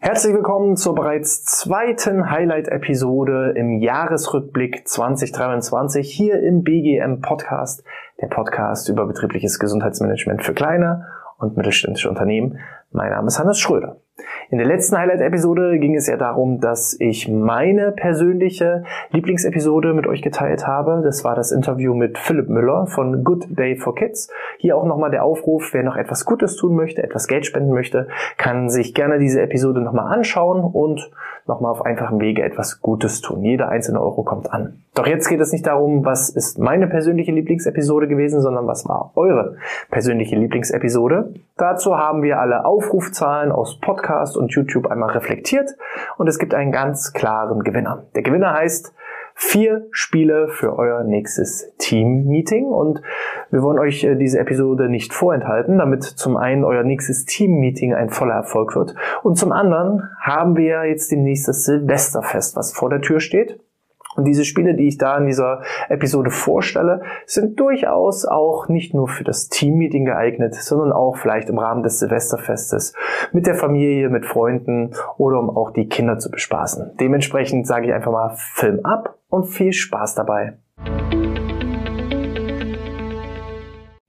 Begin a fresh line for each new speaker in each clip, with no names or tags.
Herzlich willkommen zur bereits zweiten Highlight-Episode im Jahresrückblick 2023 hier im BGM Podcast, der Podcast über betriebliches Gesundheitsmanagement für kleine und mittelständische Unternehmen. Mein Name ist Hannes Schröder. In der letzten Highlight-Episode ging es ja darum, dass ich meine persönliche Lieblingsepisode mit euch geteilt habe. Das war das Interview mit Philipp Müller von Good Day for Kids. Hier auch nochmal der Aufruf, wer noch etwas Gutes tun möchte, etwas Geld spenden möchte, kann sich gerne diese Episode nochmal anschauen und nochmal auf einfachem Wege etwas Gutes tun. Jeder einzelne Euro kommt an. Doch jetzt geht es nicht darum, was ist meine persönliche Lieblingsepisode gewesen, sondern was war eure persönliche Lieblingsepisode. Dazu haben wir alle Aufrufzahlen aus Podcast und YouTube einmal reflektiert und es gibt einen ganz klaren Gewinner. Der Gewinner heißt vier Spiele für euer nächstes Team-Meeting und wir wollen euch äh, diese Episode nicht vorenthalten, damit zum einen euer nächstes Team-Meeting ein voller Erfolg wird und zum anderen haben wir jetzt demnächst das Silvesterfest, was vor der Tür steht. Und diese Spiele, die ich da in dieser Episode vorstelle, sind durchaus auch nicht nur für das Teammeeting geeignet, sondern auch vielleicht im Rahmen des Silvesterfestes mit der Familie, mit Freunden oder um auch die Kinder zu bespaßen. Dementsprechend sage ich einfach mal Film ab und viel Spaß dabei.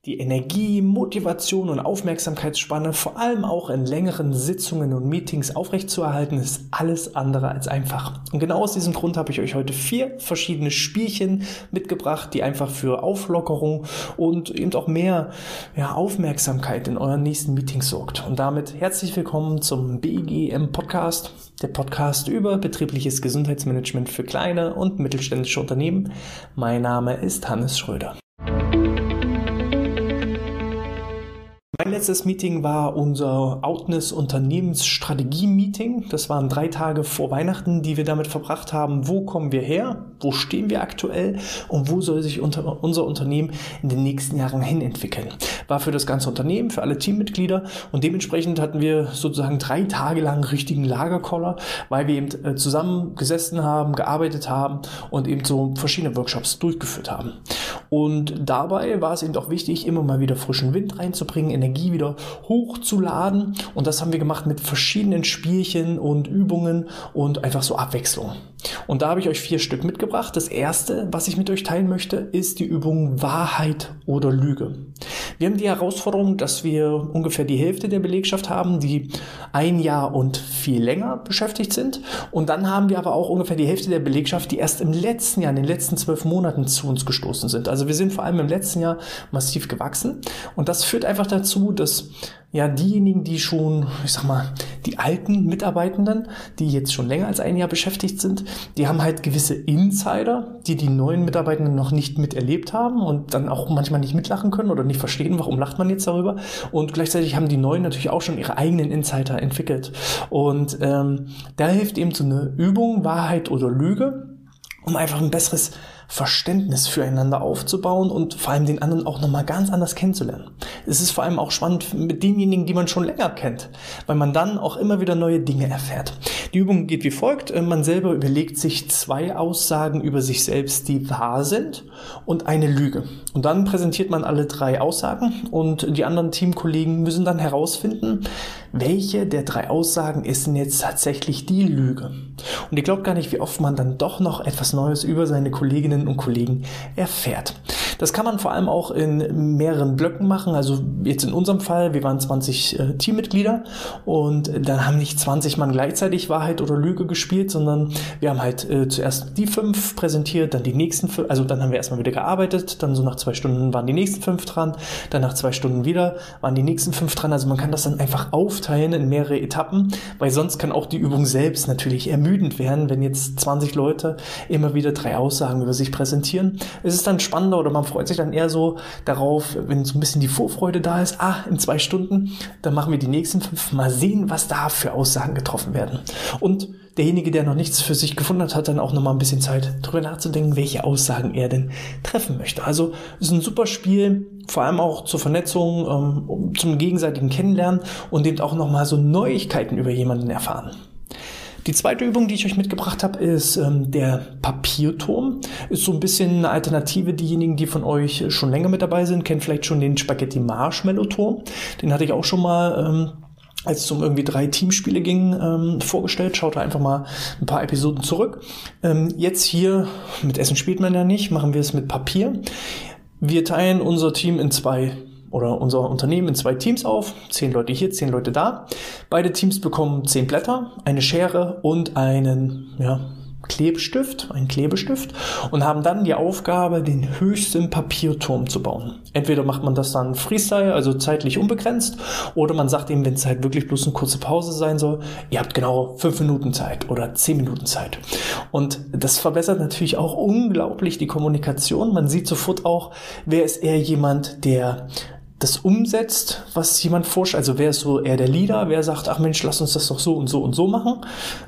Die Energie, Motivation und Aufmerksamkeitsspanne vor allem auch in längeren Sitzungen und Meetings aufrechtzuerhalten, ist alles andere als einfach. Und genau aus diesem Grund habe ich euch heute vier verschiedene Spielchen mitgebracht, die einfach für Auflockerung und eben auch mehr ja, Aufmerksamkeit in euren nächsten Meetings sorgt. Und damit herzlich willkommen zum BGM Podcast, der Podcast über betriebliches Gesundheitsmanagement für kleine und mittelständische Unternehmen. Mein Name ist Hannes Schröder. Mein letztes Meeting war unser Outness Unternehmensstrategie Meeting. Das waren drei Tage vor Weihnachten, die wir damit verbracht haben. Wo kommen wir her? Wo stehen wir aktuell? Und wo soll sich unter, unser Unternehmen in den nächsten Jahren hin entwickeln? War für das ganze Unternehmen, für alle Teammitglieder. Und dementsprechend hatten wir sozusagen drei Tage lang richtigen Lagerkoller, weil wir eben äh, zusammen gesessen haben, gearbeitet haben und eben so verschiedene Workshops durchgeführt haben. Und dabei war es eben auch wichtig, immer mal wieder frischen Wind reinzubringen, Energie wieder hochzuladen. Und das haben wir gemacht mit verschiedenen Spielchen und Übungen und einfach so Abwechslung. Und da habe ich euch vier Stück mitgebracht. Das erste, was ich mit euch teilen möchte, ist die Übung Wahrheit oder Lüge. Wir haben die Herausforderung, dass wir ungefähr die Hälfte der Belegschaft haben, die ein Jahr und viel länger beschäftigt sind. Und dann haben wir aber auch ungefähr die Hälfte der Belegschaft, die erst im letzten Jahr, in den letzten zwölf Monaten zu uns gestoßen sind. Also wir sind vor allem im letzten Jahr massiv gewachsen. Und das führt einfach dazu, dass ja diejenigen, die schon, ich sag mal, die alten Mitarbeitenden, die jetzt schon länger als ein Jahr beschäftigt sind, die haben halt gewisse Insider, die die neuen Mitarbeitenden noch nicht miterlebt haben und dann auch manchmal nicht mitlachen können oder nicht verstehen, warum lacht man jetzt darüber. Und gleichzeitig haben die neuen natürlich auch schon ihre eigenen Insider entwickelt. Und ähm, da hilft eben so eine Übung, Wahrheit oder Lüge, um einfach ein besseres Verständnis füreinander aufzubauen und vor allem den anderen auch nochmal ganz anders kennenzulernen. Es ist vor allem auch spannend mit denjenigen, die man schon länger kennt, weil man dann auch immer wieder neue Dinge erfährt. Die Übung geht wie folgt. Äh, man selber überlegt sich zwei Aussagen über sich selbst, die wahr sind und eine Lüge. Und dann präsentiert man alle drei Aussagen und die anderen Teamkollegen müssen dann herausfinden, welche der drei Aussagen ist denn jetzt tatsächlich die Lüge. Und ihr glaubt gar nicht, wie oft man dann doch noch etwas Neues über seine Kolleginnen und Kollegen erfährt. Das kann man vor allem auch in mehreren Blöcken machen. Also jetzt in unserem Fall, wir waren 20 äh, Teammitglieder und dann haben nicht 20 Mann gleichzeitig Wahrheit oder Lüge gespielt, sondern wir haben halt äh, zuerst die fünf präsentiert, dann die nächsten fünf, also dann haben wir erstmal wieder gearbeitet, dann so nach zwei Stunden waren die nächsten fünf dran, dann nach zwei Stunden wieder waren die nächsten fünf dran. Also man kann das dann einfach aufteilen in mehrere Etappen, weil sonst kann auch die Übung selbst natürlich ermüdend werden, wenn jetzt 20 Leute immer wieder drei Aussagen über sich präsentieren. Es ist dann spannender oder man freut sich dann eher so darauf, wenn so ein bisschen die Vorfreude da ist, ah, in zwei Stunden, dann machen wir die nächsten fünf, mal sehen, was da für Aussagen getroffen werden. Und derjenige, der noch nichts für sich gefunden hat, hat dann auch noch mal ein bisschen Zeit, darüber nachzudenken, welche Aussagen er denn treffen möchte. Also ist ein super Spiel, vor allem auch zur Vernetzung, ähm, zum gegenseitigen Kennenlernen und eben auch noch mal so Neuigkeiten über jemanden erfahren. Die zweite Übung, die ich euch mitgebracht habe, ist ähm, der Papierturm. Ist so ein bisschen eine Alternative. Diejenigen, die von euch schon länger mit dabei sind, kennen vielleicht schon den Spaghetti Marshmallow Turm. Den hatte ich auch schon mal ähm, als es um irgendwie drei Teamspiele ging, ähm, vorgestellt. Schaut da einfach mal ein paar Episoden zurück. Ähm, jetzt hier, mit Essen spielt man ja nicht, machen wir es mit Papier. Wir teilen unser Team in zwei oder unser Unternehmen in zwei Teams auf. Zehn Leute hier, zehn Leute da. Beide Teams bekommen zehn Blätter, eine Schere und einen, ja, Klebestift, einen Klebestift und haben dann die Aufgabe, den höchsten Papierturm zu bauen. Entweder macht man das dann Freestyle, also zeitlich unbegrenzt, oder man sagt eben, wenn es halt wirklich bloß eine kurze Pause sein soll, ihr habt genau fünf Minuten Zeit oder zehn Minuten Zeit. Und das verbessert natürlich auch unglaublich die Kommunikation. Man sieht sofort auch, wer ist eher jemand, der das umsetzt, was jemand forscht. Also wer ist so eher der Leader, wer sagt, ach Mensch, lass uns das doch so und so und so machen.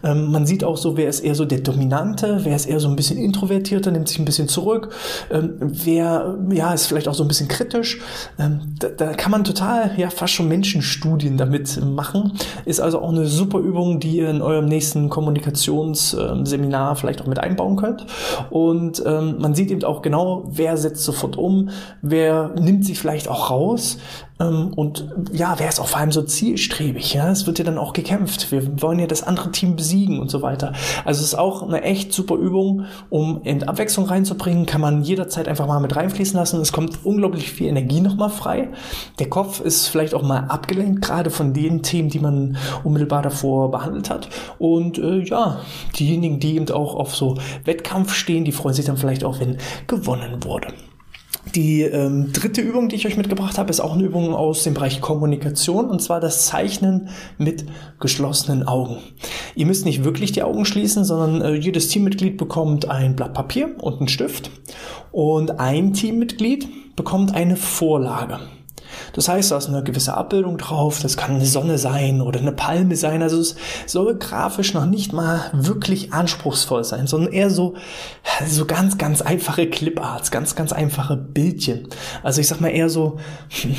Ähm, man sieht auch so, wer ist eher so der Dominante, wer ist eher so ein bisschen introvertierter, nimmt sich ein bisschen zurück, ähm, wer ja ist vielleicht auch so ein bisschen kritisch. Ähm, da, da, kann man total ja fast schon Menschenstudien damit machen. Ist also auch eine super Übung, die ihr in eurem nächsten Kommunikationsseminar vielleicht auch mit einbauen könnt. Und ähm, man sieht eben auch genau, wer setzt sofort um, wer nimmt sich vielleicht auch raus aus. Ähm, und ja, wer ist auch vor allem so zielstrebig? Ja, es wird ja dann auch gekämpft. Wir wollen ja das andere Team besiegen und so weiter. Also es ist auch eine echt super Übung, um in Abwechslung reinzubringen. Kann man jederzeit einfach mal mit reinfließen lassen. Es kommt unglaublich viel Energie nochmal frei. Der Kopf ist vielleicht auch mal abgelenkt, gerade von den Themen, die man unmittelbar davor behandelt hat. Und äh, ja, diejenigen, die eben auch auf so Wettkampf stehen, die freuen sich dann vielleicht auch, wenn gewonnen wurde. Die ähm, dritte Übung, die ich euch mitgebracht habe, ist auch eine Übung aus dem Bereich Kommunikation und zwar das Zeichnen mit geschlossenen Augen. Ihr müsst nicht wirklich die Augen schließen, sondern äh, jedes Teammitglied bekommt ein Blatt Papier und einen Stift und ein Teammitglied bekommt eine Vorlage. Das heißt, da ist eine gewisse Abbildung drauf, das kann eine Sonne sein oder eine Palme sein. Also es soll grafisch noch nicht mal wirklich anspruchsvoll sein, sondern eher so, so ganz, ganz einfache Cliparts, ganz, ganz einfache Bildchen. Also ich sag mal eher so, hm,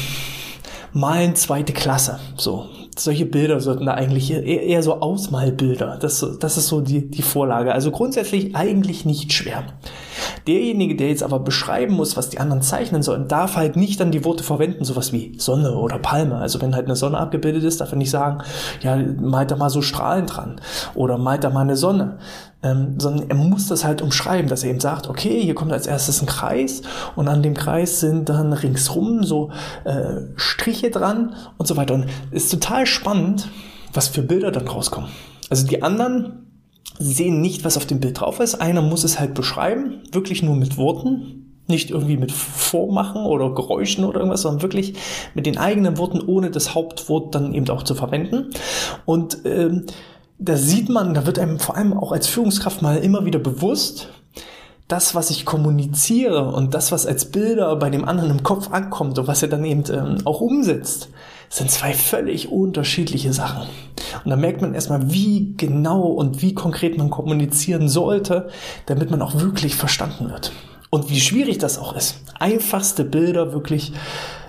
malen zweite Klasse. So, solche Bilder sollten da eigentlich eher, so Ausmalbilder. Das, das ist so die, die Vorlage. Also grundsätzlich eigentlich nicht schwer. Derjenige, der jetzt aber beschreiben muss, was die anderen zeichnen sollen, darf halt nicht dann die Worte verwenden, sowas wie Sonne oder Palme. Also wenn halt eine Sonne abgebildet ist, darf er nicht sagen, ja, malt da mal so Strahlen dran oder malt da mal eine Sonne. Ähm, sondern er muss das halt umschreiben, dass er eben sagt, okay, hier kommt als erstes ein Kreis und an dem Kreis sind dann ringsrum so äh, Striche dran und so weiter. Und ist total spannend, was für Bilder dann rauskommen. Also die anderen sehen nicht, was auf dem Bild drauf ist. Einer muss es halt beschreiben, wirklich nur mit Worten, nicht irgendwie mit Vormachen oder Geräuschen oder irgendwas, sondern wirklich mit den eigenen Worten, ohne das Hauptwort dann eben auch zu verwenden. Und ähm, da sieht man, da wird einem vor allem auch als Führungskraft mal immer wieder bewusst, das, was ich kommuniziere und das, was als Bilder bei dem anderen im Kopf ankommt und was er dann eben ähm, auch umsetzt, sind zwei völlig unterschiedliche Sachen. Und da merkt man erstmal, wie genau und wie konkret man kommunizieren sollte, damit man auch wirklich verstanden wird. Und wie schwierig das auch ist. Einfachste Bilder wirklich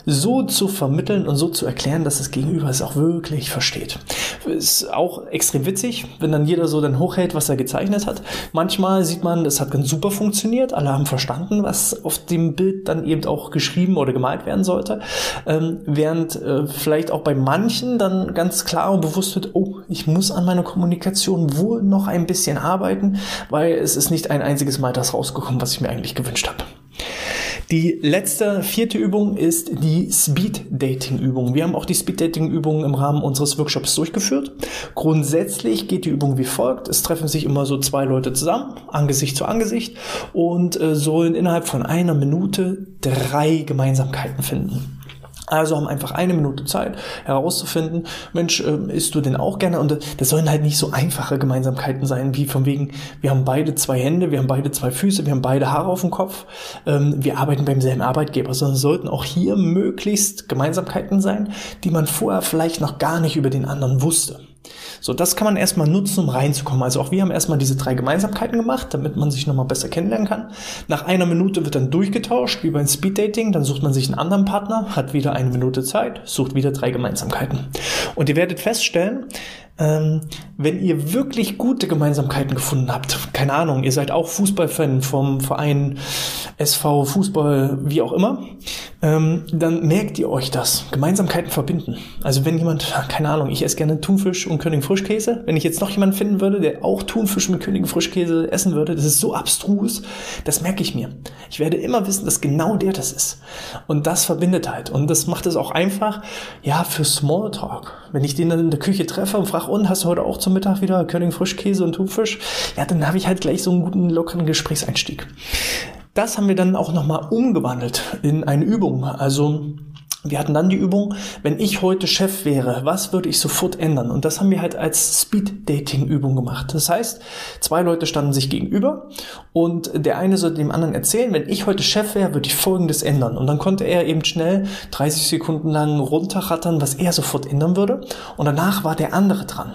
so zu vermitteln und so zu erklären, dass das Gegenüber es auch wirklich versteht. Ist auch extrem witzig, wenn dann jeder so dann hochhält, was er gezeichnet hat. Manchmal sieht man, es hat ganz super funktioniert, alle haben verstanden, was auf dem Bild dann eben auch geschrieben oder gemalt werden sollte. Ähm, während äh, vielleicht auch bei manchen dann ganz klar und bewusst wird, oh, ich muss an meiner Kommunikation wohl noch ein bisschen arbeiten, weil es ist nicht ein einziges Mal das rausgekommen, was ich mir eigentlich gewünscht habe. Die letzte, vierte Übung ist die Speed-Dating-Übung. Wir haben auch die Speed-Dating-Übung im Rahmen unseres Workshops durchgeführt. Grundsätzlich geht die Übung wie folgt. Es treffen sich immer so zwei Leute zusammen, Angesicht zu Angesicht, und äh, sollen innerhalb von einer Minute drei Gemeinsamkeiten finden. Also haben einfach eine Minute Zeit herauszufinden, Mensch, äh, isst du denn auch gerne? Und das sollen halt nicht so einfache Gemeinsamkeiten sein, wie von wegen, wir haben beide zwei Hände, wir haben beide zwei Füße, wir haben beide Haare auf dem Kopf, ähm, wir arbeiten beim selben Arbeitgeber, sondern sollten auch hier möglichst Gemeinsamkeiten sein, die man vorher vielleicht noch gar nicht über den anderen wusste. So, das kann man erstmal nutzen, um reinzukommen. Also auch wir haben erstmal diese drei Gemeinsamkeiten gemacht, damit man sich nochmal besser kennenlernen kann. Nach einer Minute wird dann durchgetauscht, wie beim Speeddating. Dann sucht man sich einen anderen Partner, hat wieder eine Minute Zeit, sucht wieder drei Gemeinsamkeiten. Und ihr werdet feststellen, ähm, wenn ihr wirklich gute Gemeinsamkeiten gefunden habt, keine Ahnung, ihr seid auch Fußballfan vom Verein SV Fußball, wie auch immer, ähm, dann merkt ihr euch das. Gemeinsamkeiten verbinden. Also wenn jemand, keine Ahnung, ich esse gerne Thunfisch und König Frischkäse, wenn ich jetzt noch jemanden finden würde, der auch Thunfisch mit König Frischkäse essen würde, das ist so abstrus, das merke ich mir. Ich werde immer wissen, dass genau der das ist. Und das verbindet halt. Und das macht es auch einfach, ja, für Smalltalk. Wenn ich den dann in der Küche treffe und frage, und hast du heute auch zum Mittag wieder König Frischkäse und Thunfisch? Ja, dann habe ich halt gleich so einen guten, lockeren Gesprächseinstieg. Das haben wir dann auch nochmal umgewandelt in eine Übung. Also wir hatten dann die Übung, wenn ich heute Chef wäre, was würde ich sofort ändern? Und das haben wir halt als Speed-Dating-Übung gemacht. Das heißt, zwei Leute standen sich gegenüber und der eine sollte dem anderen erzählen, wenn ich heute Chef wäre, würde ich Folgendes ändern. Und dann konnte er eben schnell 30 Sekunden lang runterrattern, was er sofort ändern würde. Und danach war der andere dran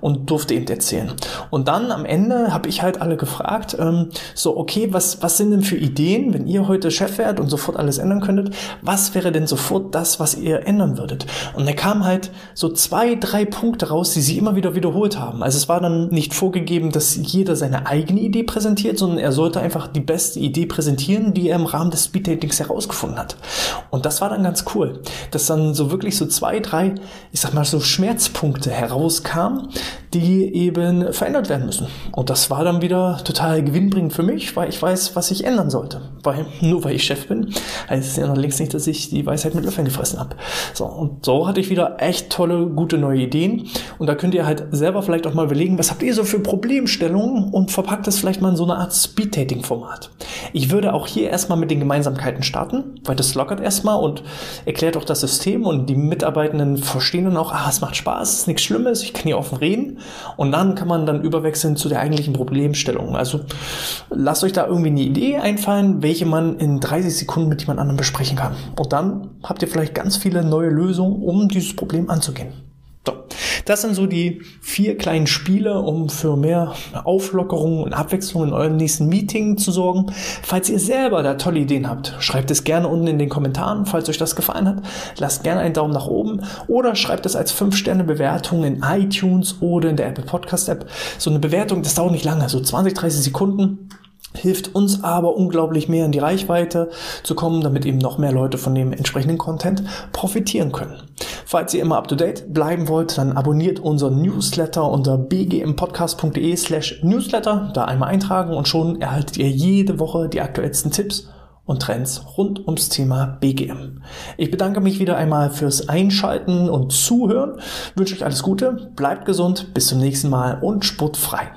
und durfte eben erzählen. Und dann am Ende habe ich halt alle gefragt, ähm, so, okay, was, was sind denn für Ideen, wenn ihr heute Chef wärt und sofort alles ändern könntet, was wäre denn sofort das, was ihr ändern würdet. Und da kamen halt so zwei, drei Punkte raus, die sie immer wieder wiederholt haben. Also es war dann nicht vorgegeben, dass jeder seine eigene Idee präsentiert, sondern er sollte einfach die beste Idee präsentieren, die er im Rahmen des Speeddatings herausgefunden hat. Und das war dann ganz cool, dass dann so wirklich so zwei, drei, ich sag mal so Schmerzpunkte herauskamen, die eben verändert werden müssen. Und das war dann wieder total gewinnbringend für mich, weil ich weiß, was ich ändern sollte. Weil nur weil ich Chef bin, heißt es ja noch längst nicht, dass ich die Weisheit mit Löffeln gefressen habe. So, und so hatte ich wieder echt tolle, gute neue Ideen. Und da könnt ihr halt selber vielleicht auch mal überlegen, was habt ihr so für Problemstellungen und verpackt das vielleicht mal in so eine Art Speed-Dating-Format. Ich würde auch hier erstmal mit den Gemeinsamkeiten starten, weil das lockert erstmal und erklärt auch das System und die Mitarbeitenden verstehen dann auch, ah, es macht Spaß, es ist nichts Schlimmes, ich kann hier offen reden. Und dann kann man dann überwechseln zu der eigentlichen Problemstellung. Also lasst euch da irgendwie eine Idee einfallen, welche man in 30 Sekunden mit jemand anderem besprechen kann. Und dann habt ihr vielleicht ganz viele neue Lösungen, um dieses Problem anzugehen. So, das sind so die vier kleinen Spiele, um für mehr Auflockerung und Abwechslung in eurem nächsten Meeting zu sorgen. Falls ihr selber da tolle Ideen habt, schreibt es gerne unten in den Kommentaren, falls euch das gefallen hat. Lasst gerne einen Daumen nach oben oder schreibt es als 5-Sterne-Bewertung in iTunes oder in der Apple Podcast App. So eine Bewertung, das dauert nicht lange, so 20, 30 Sekunden hilft uns aber unglaublich mehr in die Reichweite zu kommen, damit eben noch mehr Leute von dem entsprechenden Content profitieren können. Falls ihr immer up to date bleiben wollt, dann abonniert unseren Newsletter unter bgmpodcast.de slash newsletter, da einmal eintragen und schon erhaltet ihr jede Woche die aktuellsten Tipps und Trends rund ums Thema BGM. Ich bedanke mich wieder einmal fürs Einschalten und Zuhören, wünsche euch alles Gute, bleibt gesund, bis zum nächsten Mal und sportfrei.